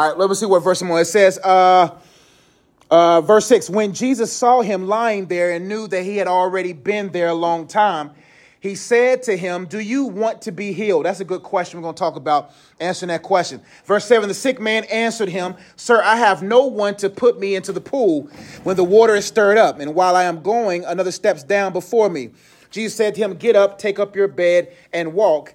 All right, let me see what verse I'm. It says, uh, uh, verse 6 When Jesus saw him lying there and knew that he had already been there a long time, he said to him, Do you want to be healed? That's a good question. We're going to talk about answering that question. Verse 7 The sick man answered him, Sir, I have no one to put me into the pool when the water is stirred up, and while I am going, another steps down before me. Jesus said to him, Get up, take up your bed, and walk.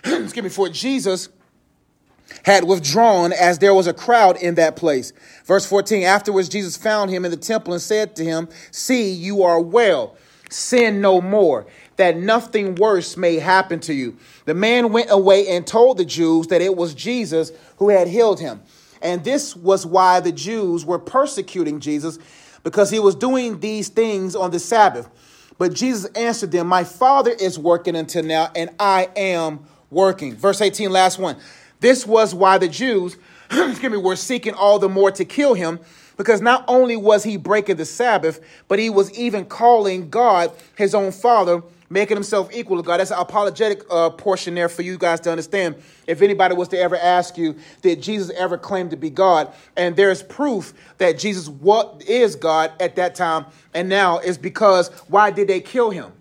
Excuse me, for Jesus had withdrawn as there was a crowd in that place. Verse 14 Afterwards, Jesus found him in the temple and said to him, See, you are well. Sin no more, that nothing worse may happen to you. The man went away and told the Jews that it was Jesus who had healed him. And this was why the Jews were persecuting Jesus, because he was doing these things on the Sabbath. But Jesus answered them, My Father is working until now, and I am working. Verse 18, last one. This was why the Jews, excuse me, were seeking all the more to kill him, because not only was he breaking the Sabbath, but he was even calling God his own father, making himself equal to God. That's an apologetic uh, portion there for you guys to understand. If anybody was to ever ask you, did Jesus ever claim to be God? And there's proof that Jesus what is God at that time, and now is because why did they kill him?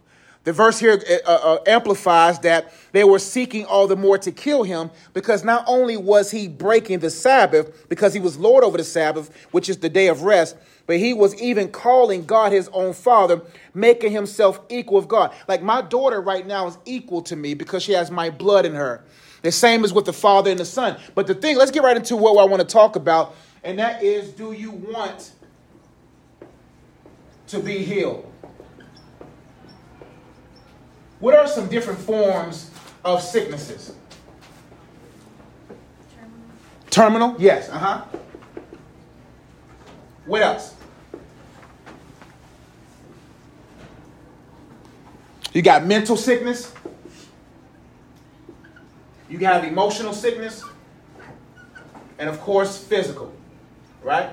The verse here uh, uh, amplifies that they were seeking all the more to kill him because not only was he breaking the Sabbath, because he was Lord over the Sabbath, which is the day of rest, but he was even calling God his own father, making himself equal with God. Like my daughter right now is equal to me because she has my blood in her. The same as with the father and the son. But the thing, let's get right into what I want to talk about, and that is do you want to be healed? What are some different forms of sicknesses? Terminal? Terminal? Yes. Uh huh. What else? You got mental sickness. You have emotional sickness. And of course, physical. Right?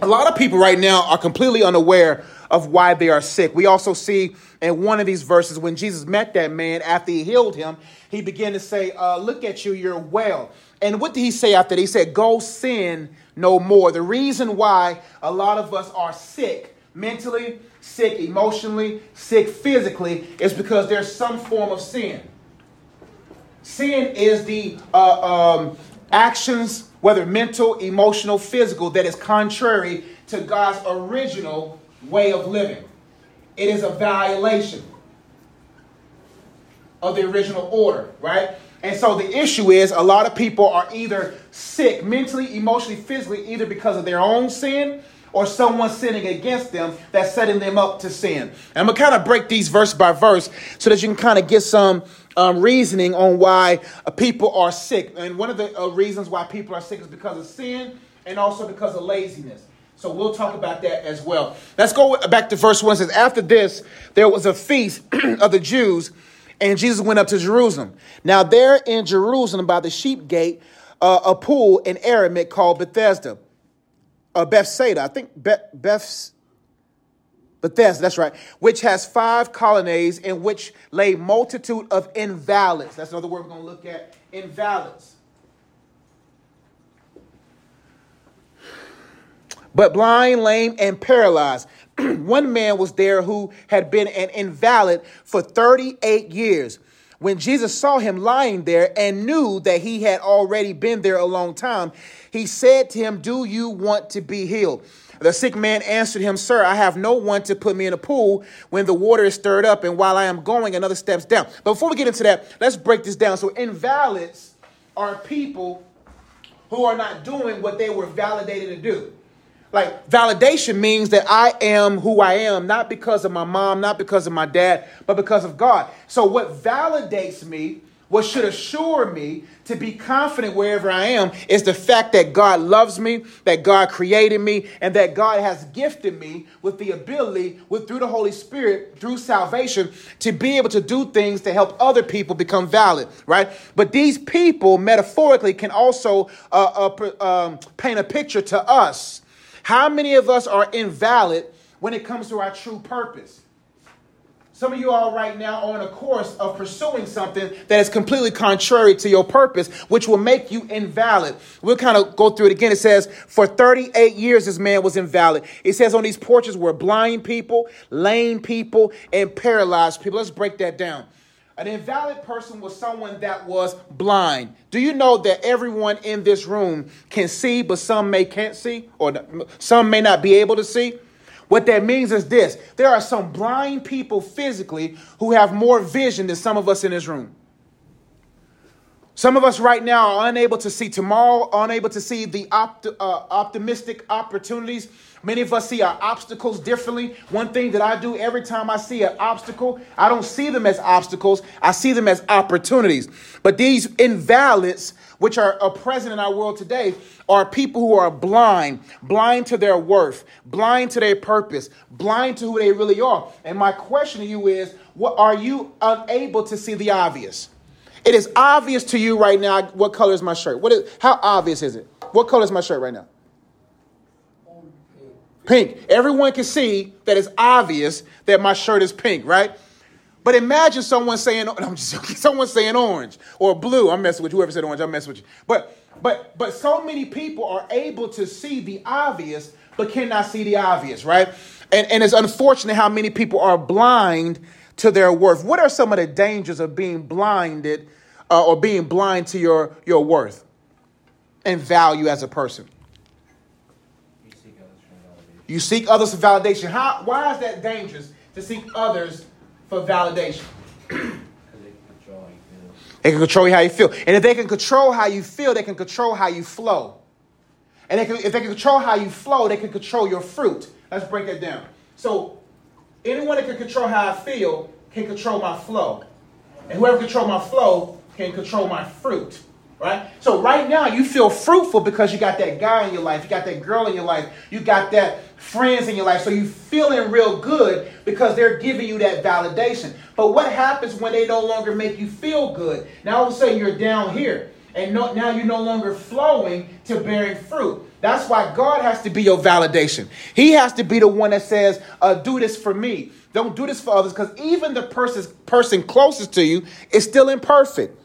A lot of people right now are completely unaware of why they are sick. We also see in one of these verses when Jesus met that man after he healed him, he began to say, uh, Look at you, you're well. And what did he say after that? He said, Go sin no more. The reason why a lot of us are sick mentally, sick emotionally, sick physically is because there's some form of sin. Sin is the uh, um, actions, whether mental, emotional, physical, that is contrary to God's original way of living. It is a violation of the original order, right? And so the issue is a lot of people are either sick mentally, emotionally, physically, either because of their own sin or someone sinning against them that's setting them up to sin. And I'm gonna kind of break these verse by verse so that you can kind of get some um, reasoning on why uh, people are sick. And one of the uh, reasons why people are sick is because of sin and also because of laziness. So we'll talk about that as well. Let's go back to verse 1. It says, After this, there was a feast of the Jews, and Jesus went up to Jerusalem. Now, there in Jerusalem, by the sheep gate, uh, a pool in Aramaic called Bethesda, uh, Bethsaida, I think Beth, Beth's, Bethesda, that's right, which has five colonnades in which lay multitude of invalids. That's another word we're going to look at. Invalids. But blind, lame, and paralyzed. One man was there who had been an invalid for 38 years. When Jesus saw him lying there and knew that he had already been there a long time, he said to him, Do you want to be healed? The sick man answered him, Sir, I have no one to put me in a pool when the water is stirred up, and while I am going, another steps down. But before we get into that, let's break this down. So, invalids are people who are not doing what they were validated to do. Like validation means that I am who I am, not because of my mom, not because of my dad, but because of God. So what validates me, what should assure me to be confident wherever I am is the fact that God loves me, that God created me, and that God has gifted me with the ability, with through the Holy Spirit, through salvation, to be able to do things to help other people become valid, right? But these people, metaphorically, can also uh, uh, um, paint a picture to us. How many of us are invalid when it comes to our true purpose? Some of you all right now are on a course of pursuing something that is completely contrary to your purpose, which will make you invalid. We'll kind of go through it again. It says, For 38 years, this man was invalid. It says on these porches were blind people, lame people, and paralyzed people. Let's break that down. An invalid person was someone that was blind. Do you know that everyone in this room can see, but some may can't see, or some may not be able to see? What that means is this there are some blind people physically who have more vision than some of us in this room. Some of us right now are unable to see tomorrow, unable to see the opt- uh, optimistic opportunities. Many of us see our obstacles differently. One thing that I do every time I see an obstacle, I don't see them as obstacles, I see them as opportunities. But these invalids which are, present in our world today are people who are blind, blind to their worth, blind to their purpose, blind to who they really are. And my question to you is, what are you unable to see the obvious? It is obvious to you right now what color is my shirt. What is how obvious is it? What color is my shirt right now? Pink. Everyone can see that it's obvious that my shirt is pink, right? But imagine someone saying, I'm just someone saying orange or blue. I'm messing with. Whoever said orange, I'm messing with you. But but but so many people are able to see the obvious, but cannot see the obvious, right? And and it's unfortunate how many people are blind to their worth. What are some of the dangers of being blinded uh, or being blind to your, your worth and value as a person? You seek others for validation. How, why is that dangerous to seek others for validation. they can control how you feel. And if they can control how you feel, they can control how you flow. And they can, if they can control how you flow, they can control your fruit. Let's break that down. So, anyone that can control how I feel can control my flow. And whoever control my flow can control my fruit right? So right now you feel fruitful because you got that guy in your life, you got that girl in your life, you got that friends in your life. So you feeling real good because they're giving you that validation. But what happens when they no longer make you feel good? Now all of a sudden you're down here. And no, now you're no longer flowing to bearing fruit. That's why God has to be your validation. He has to be the one that says, uh, "Do this for me." Don't do this for others, because even the person person closest to you is still imperfect.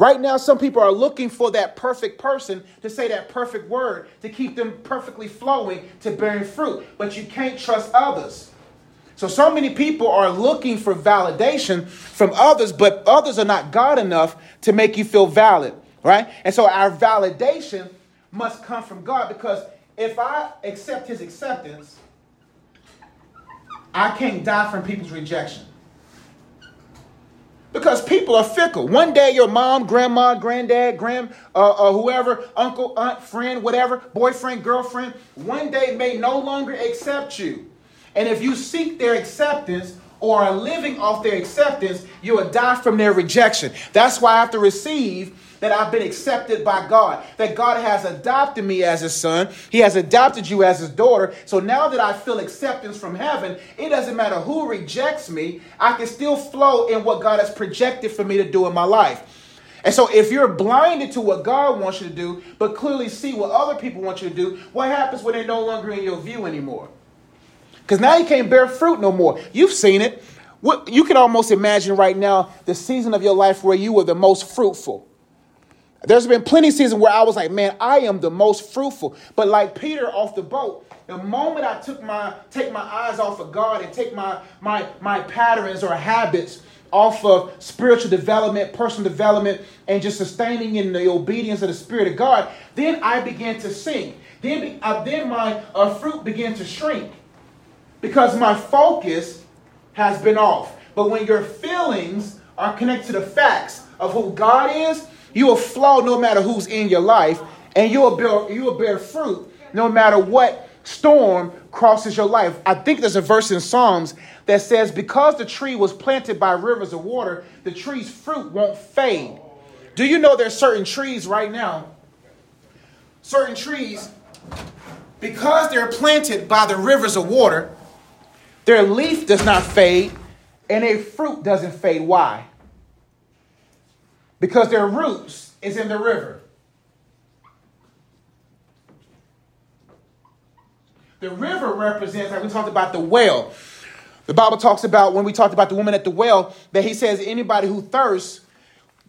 Right now, some people are looking for that perfect person to say that perfect word to keep them perfectly flowing to bearing fruit, but you can't trust others. So, so many people are looking for validation from others, but others are not God enough to make you feel valid, right? And so, our validation must come from God because if I accept His acceptance, I can't die from people's rejection. Because people are fickle. One day, your mom, grandma, granddad, grand, uh, uh, whoever, uncle, aunt, friend, whatever, boyfriend, girlfriend, one day may no longer accept you. And if you seek their acceptance or are living off their acceptance, you will die from their rejection. That's why I have to receive that I've been accepted by God, that God has adopted me as his son. He has adopted you as his daughter. So now that I feel acceptance from heaven, it doesn't matter who rejects me, I can still flow in what God has projected for me to do in my life. And so, if you're blinded to what God wants you to do, but clearly see what other people want you to do, what happens when they're no longer in your view anymore? Because now you can't bear fruit no more. You've seen it. What, you can almost imagine right now the season of your life where you were the most fruitful. There's been plenty of seasons where I was like, man, I am the most fruitful. But like Peter off the boat, the moment I took my take my eyes off of God and take my my my patterns or habits off of spiritual development, personal development, and just sustaining in the obedience of the Spirit of God, then I began to sink. Then, uh, then my uh, fruit began to shrink because my focus has been off. But when your feelings are connected to the facts of who God is, you will flow no matter who's in your life, and you will bear, you will bear fruit no matter what storm crosses your life. I think there's a verse in Psalms that says, Because the tree was planted by rivers of water, the tree's fruit won't fade. Do you know there's certain trees right now? Certain trees, because they're planted by the rivers of water, their leaf does not fade and their fruit doesn't fade. Why? Because their roots is in the river. The river represents, like we talked about the well. The Bible talks about when we talked about the woman at the well, that he says anybody who thirsts,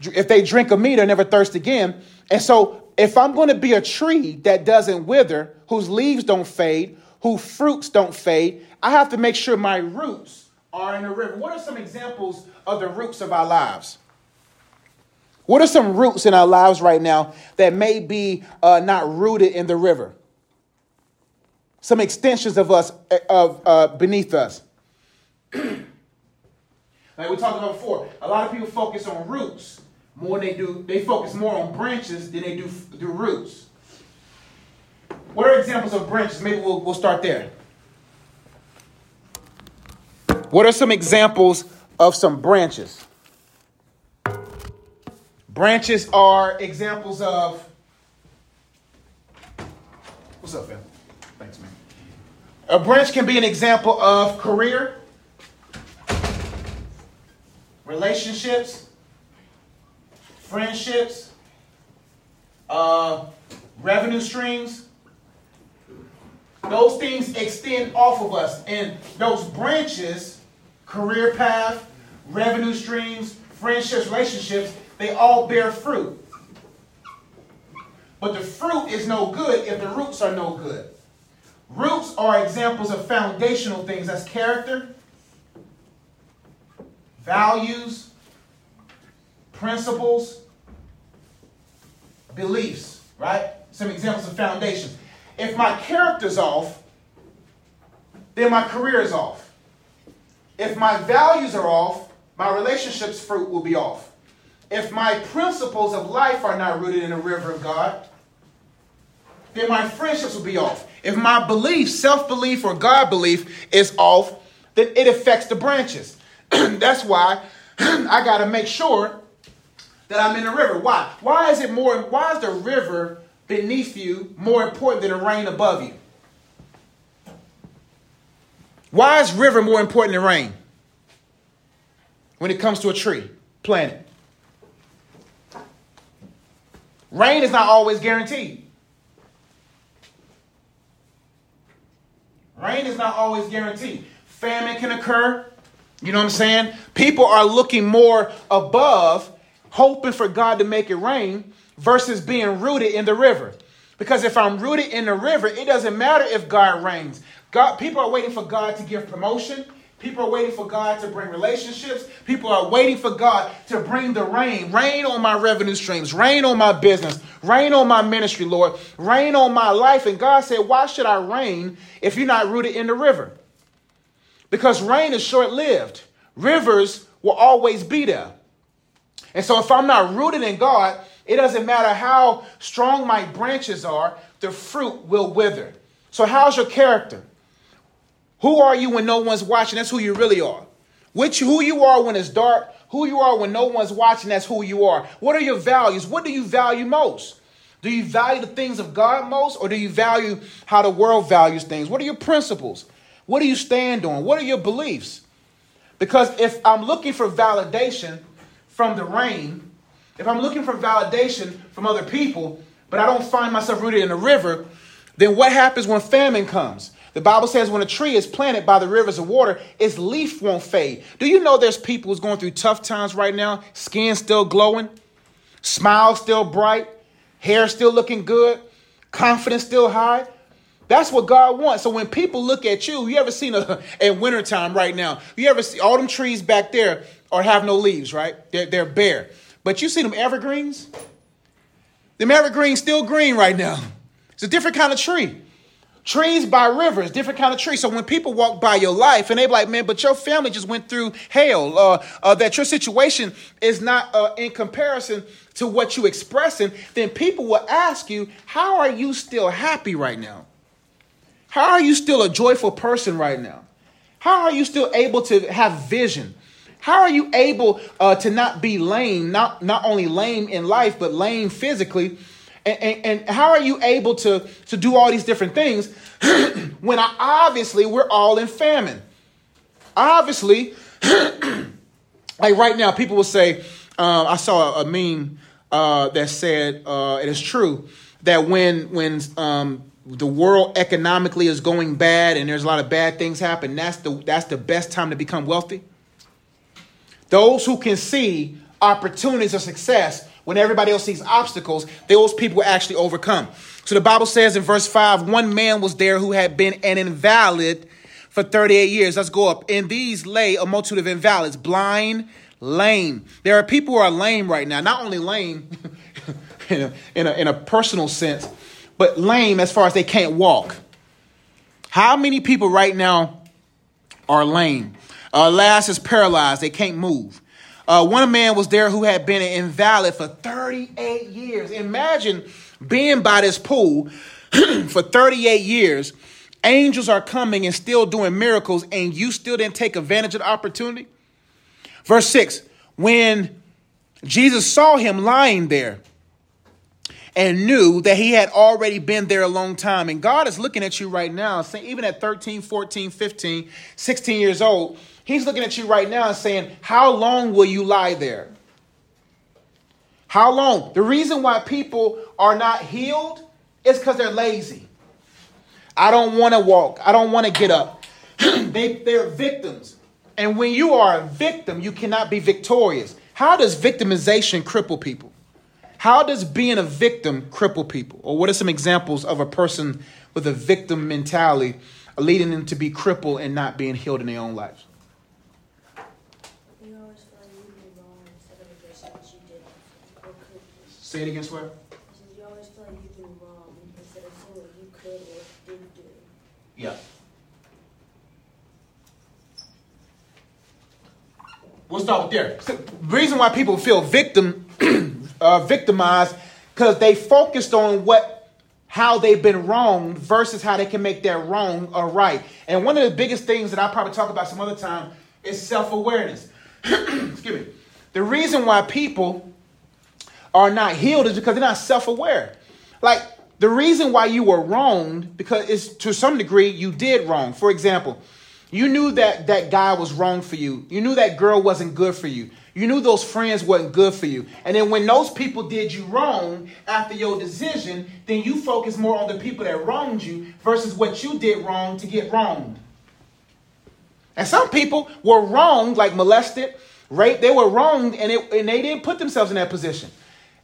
if they drink of me, they'll never thirst again. And so, if I'm going to be a tree that doesn't wither, whose leaves don't fade, whose fruits don't fade, I have to make sure my roots are in the river. What are some examples of the roots of our lives? What are some roots in our lives right now that may be uh, not rooted in the river? some extensions of us of uh, beneath us. like we talked about before, a lot of people focus on roots more than they do. They focus more on branches than they do do roots. What are examples of branches? Maybe we'll, we'll start there. What are some examples of some branches? Branches are examples of. What's up, fam? Thanks, man. A branch can be an example of career, relationships, friendships, uh, revenue streams. Those things extend off of us. And those branches, career path, revenue streams, friendships, relationships, they all bear fruit. But the fruit is no good if the roots are no good. Roots are examples of foundational things. That's character, values, principles, beliefs, right? Some examples of foundations. If my character's off, then my career is off. If my values are off, my relationships fruit will be off. If my principles of life are not rooted in the river of God, then my friendships will be off. If my belief, self belief, or God belief is off, then it affects the branches. That's why I got to make sure that I'm in the river. Why? Why is it more? Why is the river beneath you more important than the rain above you? Why is river more important than rain when it comes to a tree planted? Rain is not always guaranteed. Rain is not always guaranteed. Famine can occur. You know what I'm saying? People are looking more above, hoping for God to make it rain, versus being rooted in the river. Because if I'm rooted in the river, it doesn't matter if God rains. God, people are waiting for God to give promotion. People are waiting for God to bring relationships. People are waiting for God to bring the rain. Rain on my revenue streams. Rain on my business. Rain on my ministry, Lord. Rain on my life. And God said, Why should I rain if you're not rooted in the river? Because rain is short lived. Rivers will always be there. And so if I'm not rooted in God, it doesn't matter how strong my branches are, the fruit will wither. So, how's your character? Who are you when no one's watching? That's who you really are. Which who you are when it's dark, who you are when no one's watching, that's who you are. What are your values? What do you value most? Do you value the things of God most, or do you value how the world values things? What are your principles? What do you stand on? What are your beliefs? Because if I'm looking for validation from the rain, if I'm looking for validation from other people, but I don't find myself rooted in the river, then what happens when famine comes? The Bible says when a tree is planted by the rivers of water, its leaf won't fade. Do you know there's people who's going through tough times right now? Skin still glowing, smile still bright, hair still looking good, confidence still high. That's what God wants. So when people look at you, you ever seen a in wintertime right now, you ever see all them trees back there or have no leaves, right? They're, they're bare. But you see them evergreens? Them evergreens still green right now. It's a different kind of tree. Trees by rivers, different kind of trees. So when people walk by your life and they be like, man, but your family just went through hell, uh, uh, that your situation is not uh, in comparison to what you expressing, then people will ask you, how are you still happy right now? How are you still a joyful person right now? How are you still able to have vision? How are you able uh, to not be lame, not, not only lame in life, but lame physically? And, and, and how are you able to, to do all these different things when I, obviously we're all in famine? Obviously, like right now, people will say, uh, I saw a meme uh, that said, uh, it is true, that when, when um, the world economically is going bad and there's a lot of bad things happen, that's the, that's the best time to become wealthy. Those who can see opportunities of success when everybody else sees obstacles, those people will actually overcome. So the Bible says in verse 5 one man was there who had been an invalid for 38 years. Let's go up. In these lay a multitude of invalids, blind, lame. There are people who are lame right now, not only lame in, a, in, a, in a personal sense, but lame as far as they can't walk. How many people right now are lame? Uh, last is paralyzed, they can't move. Uh, one man was there who had been an invalid for 38 years. Imagine being by this pool for 38 years. Angels are coming and still doing miracles, and you still didn't take advantage of the opportunity. Verse 6 When Jesus saw him lying there and knew that he had already been there a long time, and God is looking at you right now, even at 13, 14, 15, 16 years old, He's looking at you right now and saying, How long will you lie there? How long? The reason why people are not healed is because they're lazy. I don't want to walk. I don't want to get up. they, they're victims. And when you are a victim, you cannot be victorious. How does victimization cripple people? How does being a victim cripple people? Or what are some examples of a person with a victim mentality leading them to be crippled and not being healed in their own lives? Say it again, swear. You always feel like you do wrong instead of doing what you could or didn't do. Yeah. We'll start with there. So, reason why people feel victim, uh, victimized, because they focused on what, how they've been wronged versus how they can make their wrong a right. And one of the biggest things that I probably talk about some other time is self awareness. Excuse me. The reason why people are not healed is because they're not self aware. Like the reason why you were wronged, because it's to some degree you did wrong. For example, you knew that that guy was wrong for you. You knew that girl wasn't good for you. You knew those friends wasn't good for you. And then when those people did you wrong after your decision, then you focus more on the people that wronged you versus what you did wrong to get wronged. And some people were wronged, like molested, raped. They were wronged and, it, and they didn't put themselves in that position.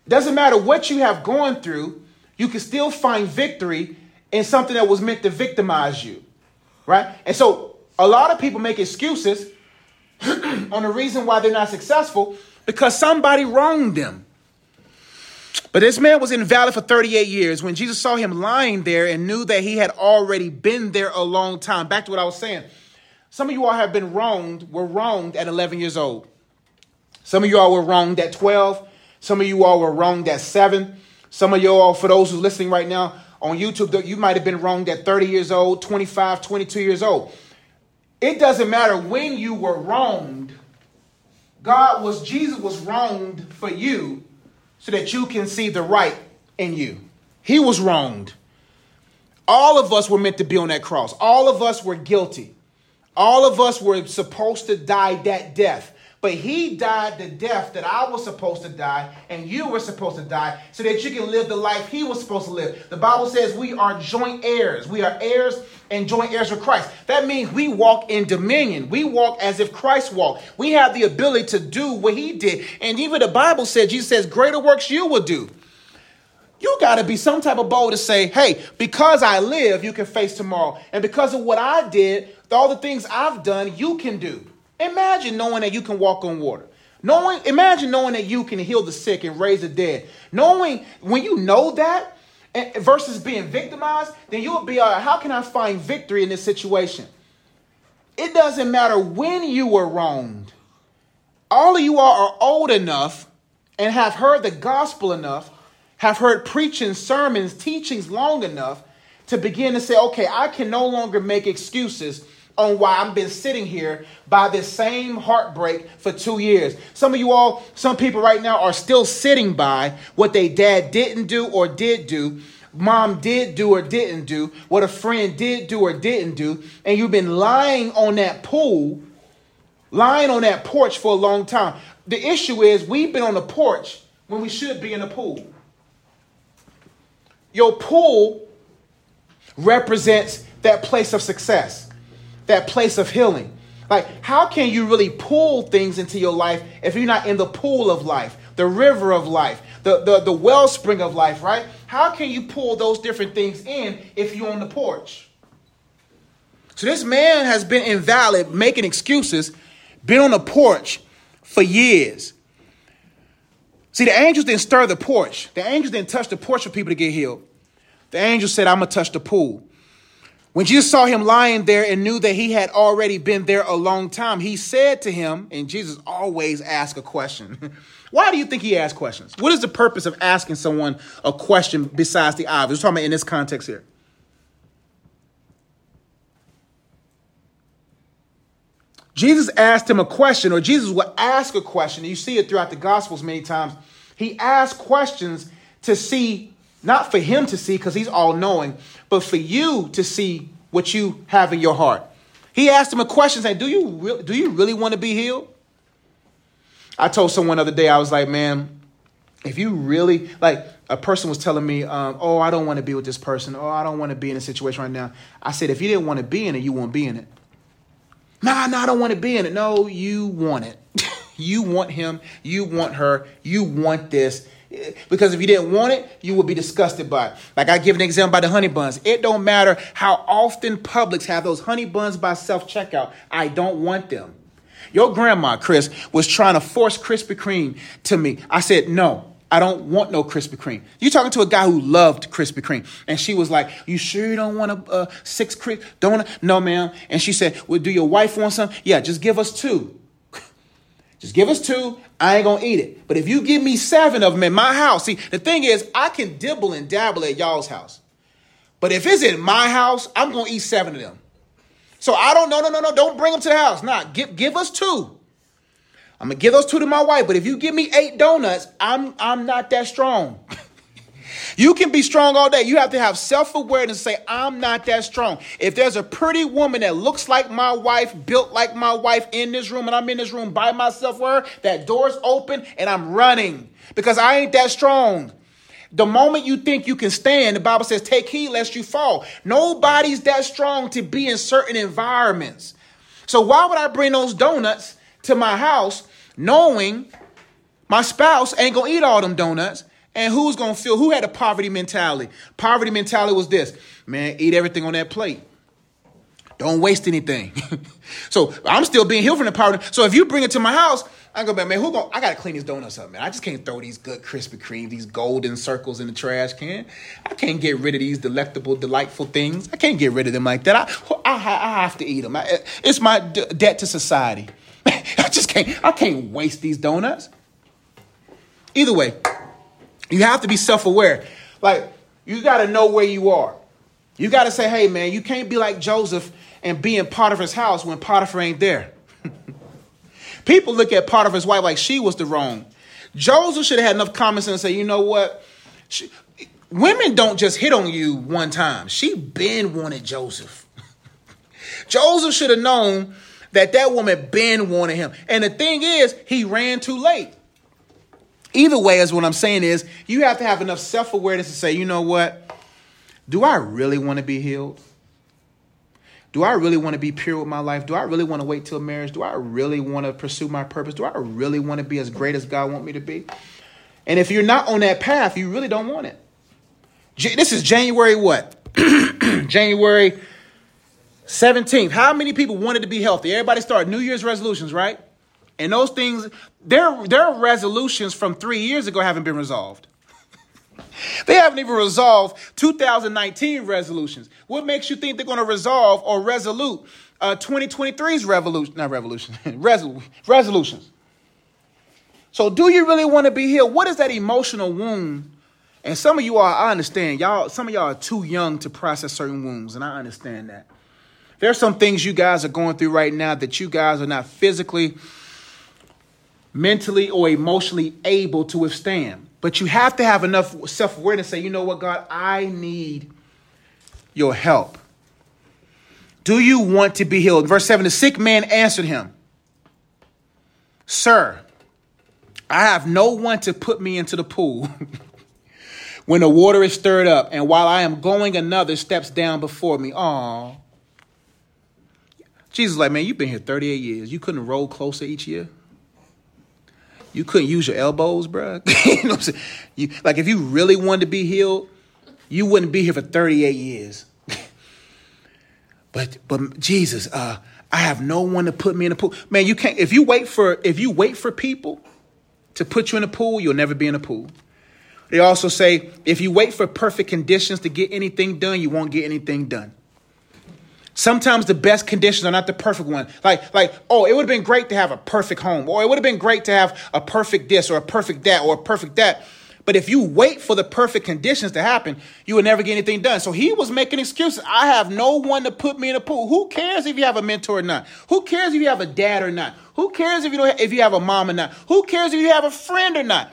Doesn't matter what you have gone through, you can still find victory in something that was meant to victimize you. Right? And so a lot of people make excuses on the reason why they're not successful because somebody wronged them. But this man was invalid for 38 years. When Jesus saw him lying there and knew that he had already been there a long time, back to what I was saying. Some of you all have been wronged, were wronged at 11 years old. Some of you all were wronged at 12. Some of you all were wronged at seven. Some of you all, for those who are listening right now on YouTube, you might have been wronged at 30 years old, 25, 22 years old. It doesn't matter when you were wronged. God was, Jesus was wronged for you so that you can see the right in you. He was wronged. All of us were meant to be on that cross. All of us were guilty. All of us were supposed to die that death. But he died the death that I was supposed to die and you were supposed to die so that you can live the life he was supposed to live. The Bible says we are joint heirs. We are heirs and joint heirs with Christ. That means we walk in dominion. We walk as if Christ walked. We have the ability to do what he did. And even the Bible said, Jesus says, greater works you will do. You got to be some type of bold to say, hey, because I live, you can face tomorrow. And because of what I did, all the things I've done, you can do. Imagine knowing that you can walk on water. Knowing, imagine knowing that you can heal the sick and raise the dead. Knowing when you know that versus being victimized, then you'll be, uh, how can I find victory in this situation? It doesn't matter when you were wronged. All of you all are old enough and have heard the gospel enough, have heard preaching, sermons, teachings long enough to begin to say, okay, I can no longer make excuses on why I've been sitting here by this same heartbreak for two years. Some of you all, some people right now are still sitting by what they dad didn't do or did do, mom did do or didn't do, what a friend did do or didn't do, and you've been lying on that pool, lying on that porch for a long time. The issue is we've been on the porch when we should be in the pool. Your pool represents that place of success, that place of healing. Like, how can you really pull things into your life if you're not in the pool of life, the river of life, the, the, the wellspring of life, right? How can you pull those different things in if you're on the porch? So this man has been invalid, making excuses, been on the porch for years. See, the angels didn't stir the porch. The angels didn't touch the porch for people to get healed. The angel said, I'm going to touch the pool. When Jesus saw him lying there and knew that he had already been there a long time, he said to him, and Jesus always asks a question. Why do you think he asked questions? What is the purpose of asking someone a question besides the obvious? We're talking about in this context here. Jesus asked him a question, or Jesus will ask a question. You see it throughout the Gospels many times. He asked questions to see, not for him to see, because he's all knowing, but for you to see what you have in your heart. He asked him a question saying, Do you, re- do you really want to be healed? I told someone the other day, I was like, man, if you really like a person was telling me, um, oh, I don't want to be with this person. Oh, I don't want to be in a situation right now. I said, if you didn't want to be in it, you won't be in it. Nah, nah, I don't want to be in it. No, you want it. you want him. You want her. You want this. Because if you didn't want it, you would be disgusted by it. Like I give an example by the honey buns. It don't matter how often Publix have those honey buns by self checkout. I don't want them. Your grandma, Chris, was trying to force Krispy Kreme to me. I said, no, I don't want no Krispy Kreme. You talking to a guy who loved Krispy Kreme. And she was like, you sure you don't want a uh, six Krispy? Don't want No, ma'am. And she said, well, do your wife want some? Yeah, just give us two. Just give us two. I ain't to eat it. But if you give me seven of them in my house, see, the thing is, I can dibble and dabble at y'all's house. But if it's in my house, I'm to eat seven of them. So I don't, no, no, no, no, don't bring them to the house. Nah, give, give us two. I'm gonna give those two to my wife, but if you give me eight donuts, I'm I'm not that strong. you can be strong all day. You have to have self-awareness and say, I'm not that strong. If there's a pretty woman that looks like my wife, built like my wife in this room, and I'm in this room by myself where that door's open and I'm running because I ain't that strong. The moment you think you can stand, the Bible says, take heed lest you fall. Nobody's that strong to be in certain environments. So why would I bring those donuts to my house knowing my spouse ain't gonna eat all them donuts? And who's gonna feel who had a poverty mentality? Poverty mentality was this man, eat everything on that plate. Don't waste anything. so I'm still being healed from the poverty. So if you bring it to my house, I go, man, man, who going I gotta clean these donuts up, man. I just can't throw these good Krispy Kreme, these golden circles in the trash can. I can't get rid of these delectable, delightful things. I can't get rid of them like that. I, I, I have to eat them. I, it's my d- debt to society. I just can't, I can't waste these donuts. Either way, you have to be self-aware. Like, you gotta know where you are. You gotta say, hey, man, you can't be like Joseph and be in Potiphar's house when Potiphar ain't there. People look at Potiphar's wife like she was the wrong. Joseph should have had enough common sense to say, you know what? She, women don't just hit on you one time. She been wanted Joseph. Joseph should have known that that woman been wanted him. And the thing is, he ran too late. Either way, is what I'm saying is, you have to have enough self awareness to say, you know what? Do I really want to be healed? Do I really want to be pure with my life? Do I really want to wait till marriage? Do I really want to pursue my purpose? Do I really want to be as great as God want me to be? And if you're not on that path, you really don't want it. This is January what? January 17th. How many people wanted to be healthy? Everybody started New Year's resolutions, right? And those things, their, their resolutions from three years ago haven't been resolved. They haven't even resolved 2019 resolutions. What makes you think they're going to resolve or resolute uh, 2023's revolution? Not revolution, resol- resolutions. So, do you really want to be healed? What is that emotional wound And some of you are, I understand, y'all, some of y'all are too young to process certain wounds, and I understand that. There are some things you guys are going through right now that you guys are not physically, mentally, or emotionally able to withstand. But you have to have enough self awareness to say, you know what, God, I need your help. Do you want to be healed? Verse 7 The sick man answered him, Sir, I have no one to put me into the pool when the water is stirred up, and while I am going, another steps down before me. Aw. Jesus like, man, you've been here 38 years. You couldn't roll closer each year? You couldn't use your elbows, bro? you know what I'm saying? You, like, if you really wanted to be healed, you wouldn't be here for 38 years. but but Jesus, uh, I have no one to put me in the pool. Man, you can't if you wait for if you wait for people to put you in a pool, you'll never be in a pool. They also say if you wait for perfect conditions to get anything done, you won't get anything done. Sometimes the best conditions are not the perfect one. Like, like, oh, it would have been great to have a perfect home, or it would have been great to have a perfect this, or a perfect that, or a perfect that. But if you wait for the perfect conditions to happen, you will never get anything done. So he was making excuses. I have no one to put me in a pool. Who cares if you have a mentor or not? Who cares if you have a dad or not? Who cares if you don't if you have a mom or not? Who cares if you have a friend or not?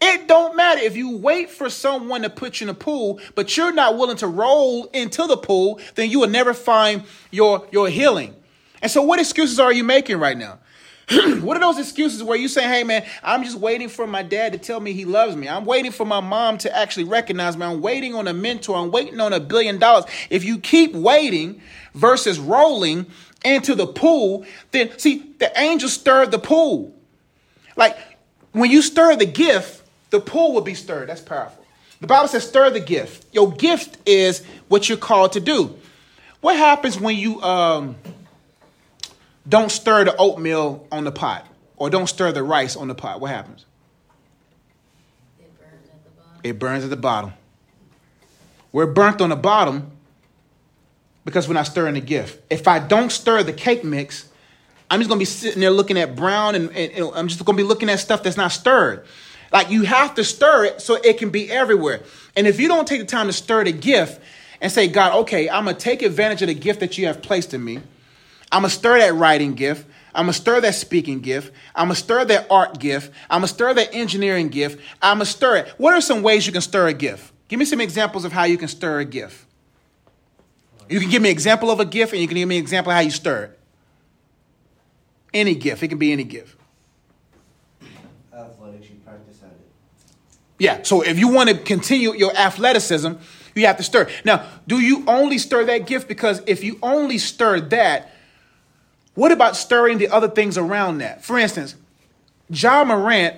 It don't matter if you wait for someone to put you in a pool, but you're not willing to roll into the pool, then you will never find your your healing. And so what excuses are you making right now? what are those excuses where you say, hey man, I'm just waiting for my dad to tell me he loves me. I'm waiting for my mom to actually recognize me. I'm waiting on a mentor. I'm waiting on a billion dollars. If you keep waiting versus rolling into the pool, then see, the angel stirred the pool. Like when you stir the gift, the pool will be stirred. That's powerful. The Bible says, stir the gift. Your gift is what you're called to do. What happens when you um, don't stir the oatmeal on the pot or don't stir the rice on the pot, what happens? It burns at the bottom. It burns at the bottom. We're burnt on the bottom because we're not stirring the gift. If I don't stir the cake mix, I'm just gonna be sitting there looking at brown and, and, and I'm just gonna be looking at stuff that's not stirred. Like you have to stir it so it can be everywhere. And if you don't take the time to stir the gift and say, God, okay, I'm gonna take advantage of the gift that you have placed in me. I'm gonna stir that writing gift. I'm gonna stir that speaking gift. I'm gonna stir that art gift. I'm gonna stir that engineering gift. I'm gonna stir it. What are some ways you can stir a gift? Give me some examples of how you can stir a gift. You can give me an example of a gift, and you can give me an example of how you stir it. Any gift. It can be any gift. Athletics, you practice at it. Yeah. So if you want to continue your athleticism, you have to stir. Now, do you only stir that gift? Because if you only stir that, what about stirring the other things around that? For instance, Ja Morant.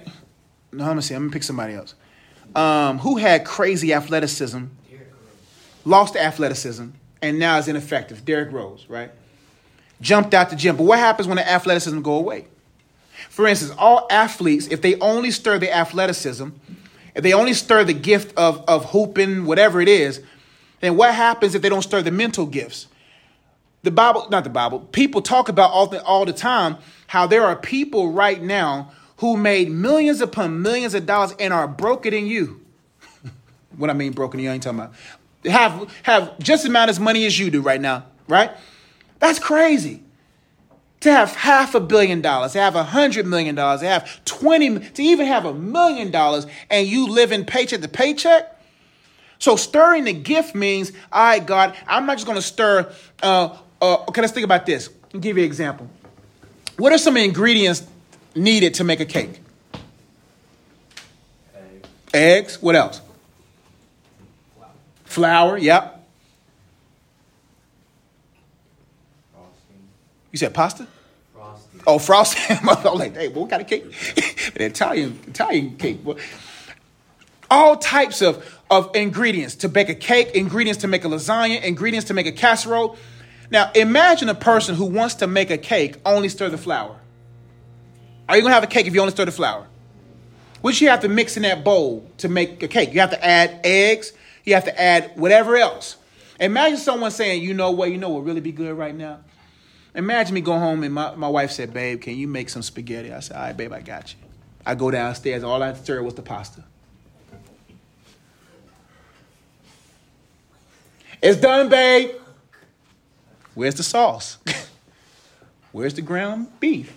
No, I'm gonna see. I'm gonna pick somebody else. Um, who had crazy athleticism, lost athleticism, and now is ineffective. Derrick Rose, right? Jumped out the gym. But what happens when the athleticism go away? For instance, all athletes, if they only stir the athleticism, if they only stir the gift of, of hooping, whatever it is, then what happens if they don't stir the mental gifts? The Bible, not the Bible, people talk about all the, all the time how there are people right now who made millions upon millions of dollars and are broken than you. what I mean broken, in you ain't talking about. Have, have just as amount as money as you do right now, right? That's crazy to have half a billion dollars, to have a hundred million dollars, to have 20, to even have a million dollars, and you live in paycheck to paycheck. So stirring the gift means, all right, God, I'm not just going to stir. Uh, uh, okay, let's think about this. I'll give you an example. What are some ingredients needed to make a cake? Egg, Eggs. What else? Flour. Yep. frosting, You said pasta. Oh, frosting. I'm like, hey, what kind of cake? An Italian Italian cake. All types of, of ingredients to bake a cake, ingredients to make a lasagna, ingredients to make a casserole. Now, imagine a person who wants to make a cake only stir the flour. Are you gonna have a cake if you only stir the flour? What you have to mix in that bowl to make a cake? You have to add eggs. You have to add whatever else. Imagine someone saying, "You know what? You know what really be good right now." Imagine me going home and my, my wife said, Babe, can you make some spaghetti? I said, All right, babe, I got you. I go downstairs, all I stirred was the pasta. It's done, babe. Where's the sauce? Where's the ground beef?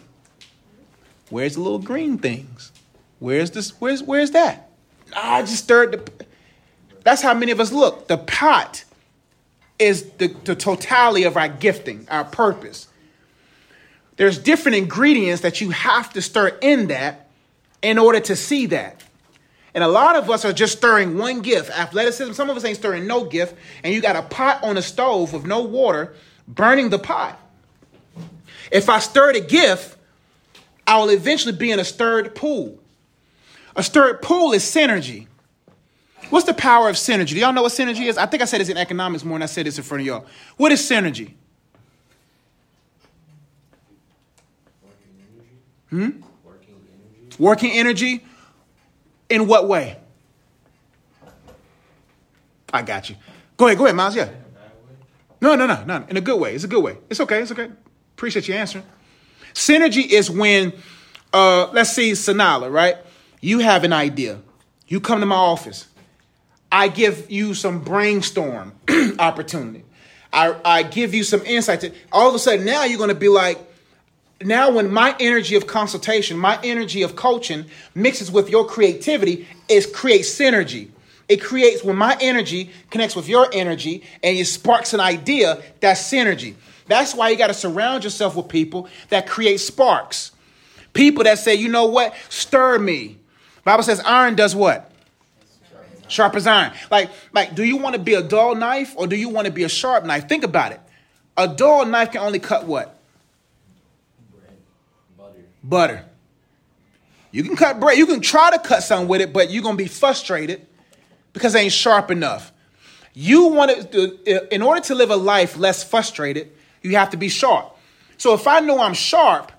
Where's the little green things? Where's this? Where's where's that? I just stirred the. That's how many of us look. The pot is the, the totality of our gifting, our purpose. There's different ingredients that you have to stir in that in order to see that. And a lot of us are just stirring one gift, athleticism. Some of us ain't stirring no gift, and you got a pot on a stove with no water burning the pot. If I stir the gift, I will eventually be in a stirred pool. A stirred pool is synergy. What's the power of synergy? Do y'all know what synergy is? I think I said this in economics more than I said this in front of y'all. What is synergy? Working energy? Hmm? Working energy? Working energy? In what way? I got you. Go ahead, go ahead, Miles. Yeah. No, no, no, no. In a good way. It's a good way. It's okay. It's okay. Appreciate you answering. Synergy is when, uh, let's see, Sanala, right? You have an idea. You come to my office. I give you some brainstorm opportunity. I, I give you some insights. All of a sudden, now you're going to be like, now when my energy of consultation, my energy of coaching mixes with your creativity, it creates synergy. It creates when my energy connects with your energy and it sparks an idea, that's synergy. That's why you got to surround yourself with people that create sparks. People that say, you know what, stir me. Bible says iron does what? Sharp as iron. Like, like, do you want to be a dull knife or do you want to be a sharp knife? Think about it. A dull knife can only cut what? Bread. Butter. butter. You can cut bread. You can try to cut something with it, but you're gonna be frustrated because it ain't sharp enough. You want to, in order to live a life less frustrated, you have to be sharp. So if I know I'm sharp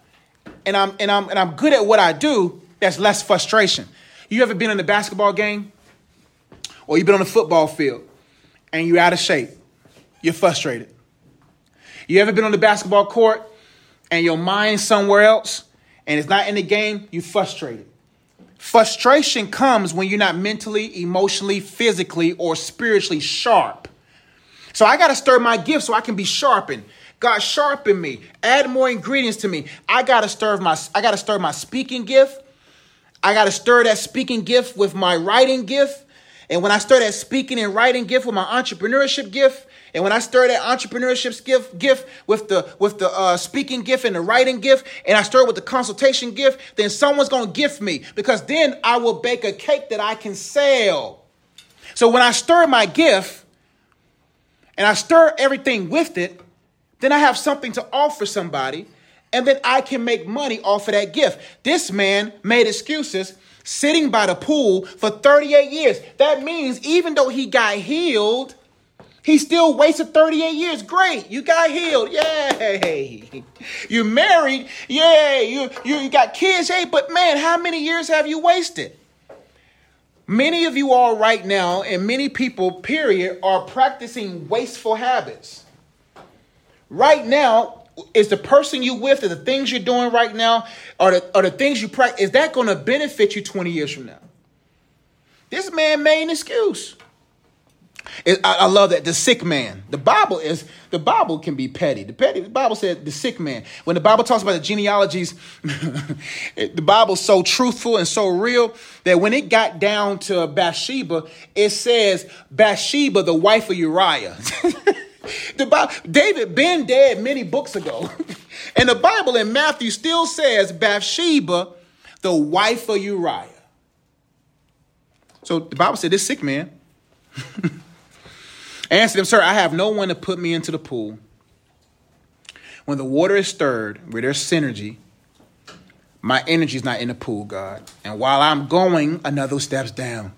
and I'm and I'm and I'm good at what I do, that's less frustration. You ever been in a basketball game, or you've been on a football field, and you're out of shape? You're frustrated. You ever been on the basketball court and your mind's somewhere else and it's not in the game, You're frustrated. Frustration comes when you're not mentally, emotionally, physically, or spiritually sharp. So I got to stir my gift so I can be sharpened. God sharpen me. Add more ingredients to me. I got to stir my I got to stir my speaking gift. I got to stir that speaking gift with my writing gift. And when I stir that speaking and writing gift with my entrepreneurship gift, and when I stir that entrepreneurship gift, gift with the with the uh, speaking gift and the writing gift, and I it with the consultation gift, then someone's gonna gift me because then I will bake a cake that I can sell. So when I stir my gift and I stir everything with it, then I have something to offer somebody, and then I can make money off of that gift. This man made excuses sitting by the pool for 38 years. That means even though he got healed, he still wasted 38 years. Great, you got healed. Yay. You married. Yay. You, you, you got kids. Hey, but man, how many years have you wasted? Many of you all right now, and many people, period, are practicing wasteful habits. Right now, is the person you with, or the things you're doing right now, are the, are the things you practice, is that going to benefit you 20 years from now? This man made an excuse. It- I, I love that the sick man. The Bible is the Bible can be petty. The petty. The Bible said the sick man. When the Bible talks about the genealogies, the Bible's so truthful and so real that when it got down to Bathsheba, it says Bathsheba, the wife of Uriah. the Bible, David been dead many books ago, and the Bible in Matthew still says Bathsheba, the wife of Uriah. So the Bible said this sick man answered him, Sir, I have no one to put me into the pool. When the water is stirred, where there's synergy, my energy is not in the pool, God. And while I'm going, another steps down.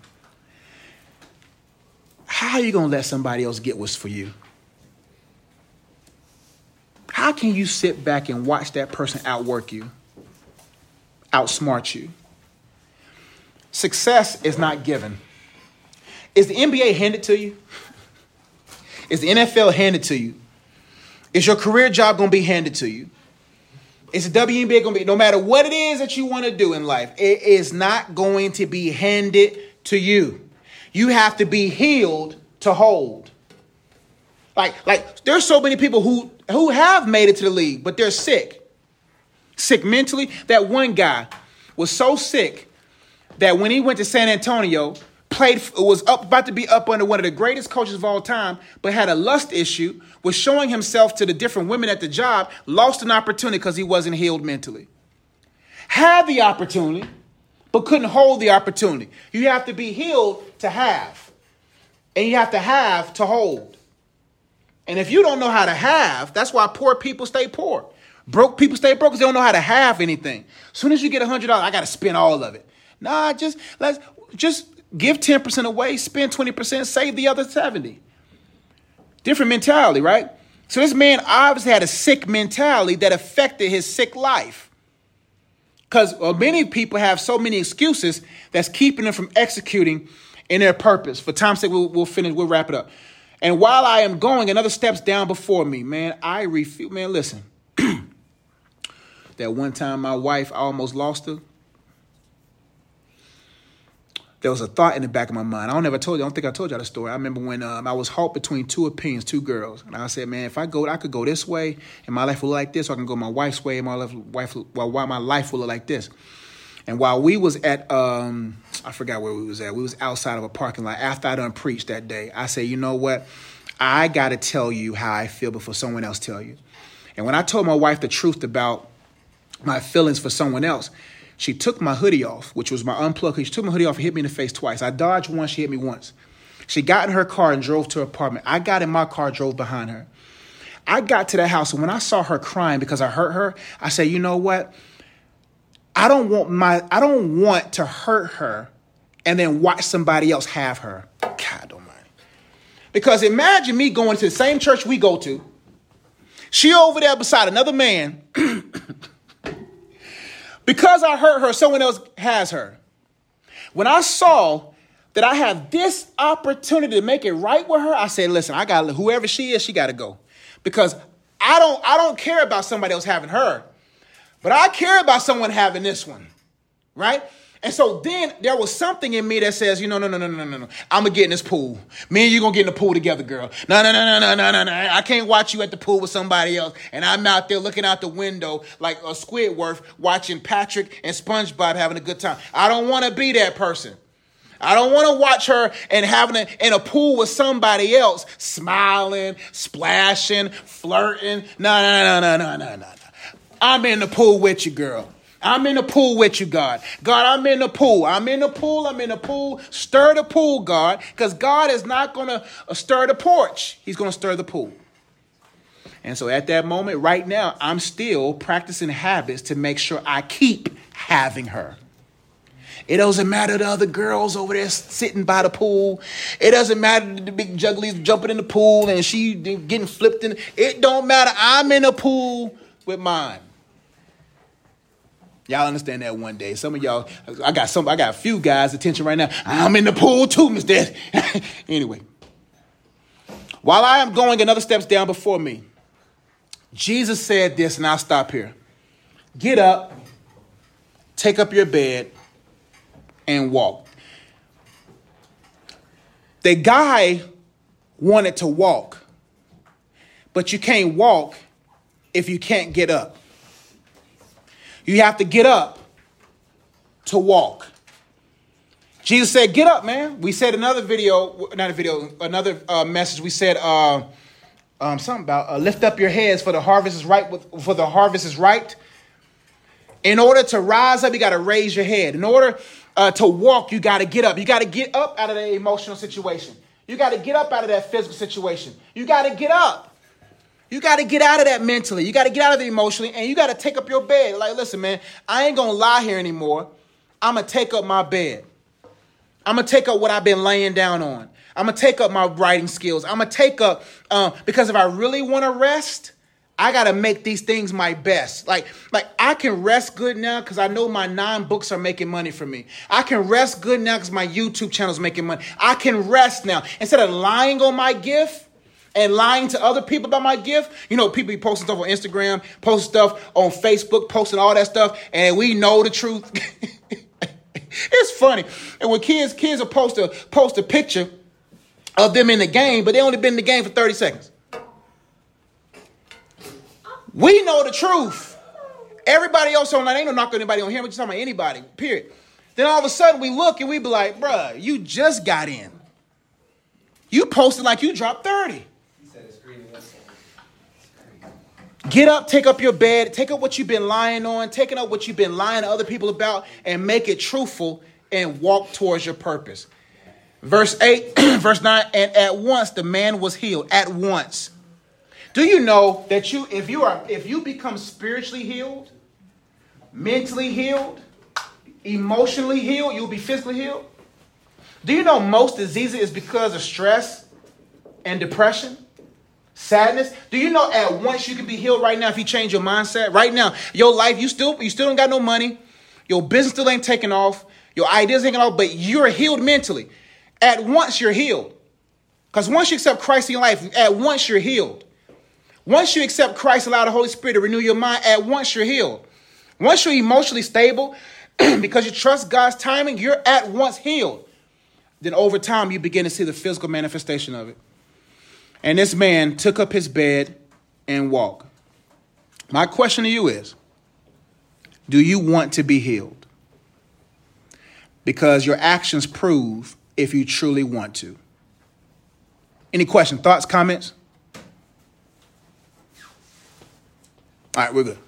How are you going to let somebody else get what's for you? How can you sit back and watch that person outwork you, outsmart you? Success is not given. Is the NBA handed to you? Is the NFL handed to you? Is your career job going to be handed to you? Is the WNBA going to be, no matter what it is that you want to do in life, it is not going to be handed to you. You have to be healed to hold. Like, like there's so many people who who have made it to the league, but they're sick. Sick mentally. That one guy was so sick that when he went to San Antonio, played was up about to be up under one of the greatest coaches of all time, but had a lust issue, was showing himself to the different women at the job, lost an opportunity because he wasn't healed mentally. Had the opportunity, but couldn't hold the opportunity. You have to be healed to have, and you have to have to hold. And if you don't know how to have, that's why poor people stay poor. Broke people stay broke because they don't know how to have anything. As soon as you get $100, I got to spend all of it. Nah, just let's just give 10% away, spend 20%, save the other 70. Different mentality, right? So this man obviously had a sick mentality that affected his sick life. Because well, many people have so many excuses that's keeping them from executing in their purpose. For time's sake, we'll, we'll finish, we'll wrap it up. And while I am going, another steps down before me, man, I refuse. Man, listen. that one time my wife, I almost lost her. There was a thought in the back of my mind. I don't ever told you. I don't think I told y'all the story. I remember when um, I was halt between two opinions, two girls, and I said, "Man, if I go, I could go this way, and my life will look like this, or I can go my wife's way, and my life, wife, well, why my life will look like this." And while we was at, um, I forgot where we was at. We was outside of a parking lot after I done preached that day. I said, you know what? I got to tell you how I feel before someone else tell you. And when I told my wife the truth about my feelings for someone else, she took my hoodie off, which was my unplug. She took my hoodie off and hit me in the face twice. I dodged once, she hit me once. She got in her car and drove to her apartment. I got in my car, drove behind her. I got to the house, and when I saw her crying because I hurt her, I said, you know what? I don't want my I don't want to hurt her and then watch somebody else have her. God almighty. Because imagine me going to the same church we go to. She over there beside another man. because I hurt her, someone else has her. When I saw that I have this opportunity to make it right with her, I said, listen, I got whoever she is, she gotta go. Because I don't I don't care about somebody else having her. But I care about someone having this one, right? And so then there was something in me that says, you know, no, no, no, no, no, no. I'm gonna get in this pool. Me and you gonna get in the pool together, girl. No, no, no, no, no, no, no, no. I can't watch you at the pool with somebody else. And I'm out there looking out the window like a Squidward watching Patrick and SpongeBob having a good time. I don't want to be that person. I don't want to watch her and having a, in a pool with somebody else, smiling, splashing, flirting. No, no, no, no, no, no, no. I'm in the pool with you, girl. I'm in the pool with you, God. God, I'm in the pool. I'm in the pool. I'm in the pool. Stir the pool, God, because God is not going to uh, stir the porch. He's going to stir the pool. And so at that moment, right now, I'm still practicing habits to make sure I keep having her. It doesn't matter the other girls over there sitting by the pool. It doesn't matter the big jugglies jumping in the pool and she getting flipped in. It don't matter. I'm in the pool with mine. Y'all understand that one day. Some of y'all, I got some, I got a few guys' attention right now. I'm in the pool too, Miss Dad. anyway, while I am going another steps down before me, Jesus said this, and I'll stop here. Get up, take up your bed, and walk. The guy wanted to walk, but you can't walk if you can't get up. You have to get up to walk. Jesus said, Get up, man. We said another video, not a video, another uh, message. We said uh, um, something about uh, lift up your heads for the harvest is right. With, for the harvest is right. In order to rise up, you got to raise your head. In order uh, to walk, you got to get up. You got to get up out of that emotional situation. You got to get up out of that physical situation. You got to get up. You got to get out of that mentally. You got to get out of it emotionally, and you got to take up your bed. Like, listen, man, I ain't gonna lie here anymore. I'm gonna take up my bed. I'm gonna take up what I've been laying down on. I'm gonna take up my writing skills. I'm gonna take up um, because if I really want to rest, I gotta make these things my best. Like, like I can rest good now because I know my nine books are making money for me. I can rest good now because my YouTube channel is making money. I can rest now instead of lying on my gift and lying to other people about my gift. You know, people be posting stuff on Instagram, posting stuff on Facebook, posting all that stuff, and we know the truth. it's funny. And when kids kids are post a post a picture of them in the game, but they only been in the game for 30 seconds. We know the truth. Everybody else online ain't no knock on anybody on here. We're just talking about anybody. Period. Then all of a sudden we look and we be like, bruh, you just got in. You posted like you dropped 30. He said it's green and what's Get up, take up your bed, take up what you've been lying on, taking up what you've been lying to other people about, and make it truthful and walk towards your purpose. Verse 8, verse 9, and at once the man was healed. At once. Do you know that you if you are if you become spiritually healed, mentally healed, emotionally healed, you'll be physically healed? Do you know most diseases is because of stress and depression? Sadness. Do you know at once you can be healed right now if you change your mindset? Right now, your life, you still you still don't got no money, your business still ain't taking off, your ideas ain't off, but you're healed mentally. At once you're healed. Because once you accept Christ in your life, at once you're healed. Once you accept Christ, allow the Holy Spirit to renew your mind, at once you're healed. Once you're emotionally stable, because you trust God's timing, you're at once healed. Then over time, you begin to see the physical manifestation of it. And this man took up his bed and walked. My question to you is Do you want to be healed? Because your actions prove if you truly want to. Any questions, thoughts, comments? All right, we're good.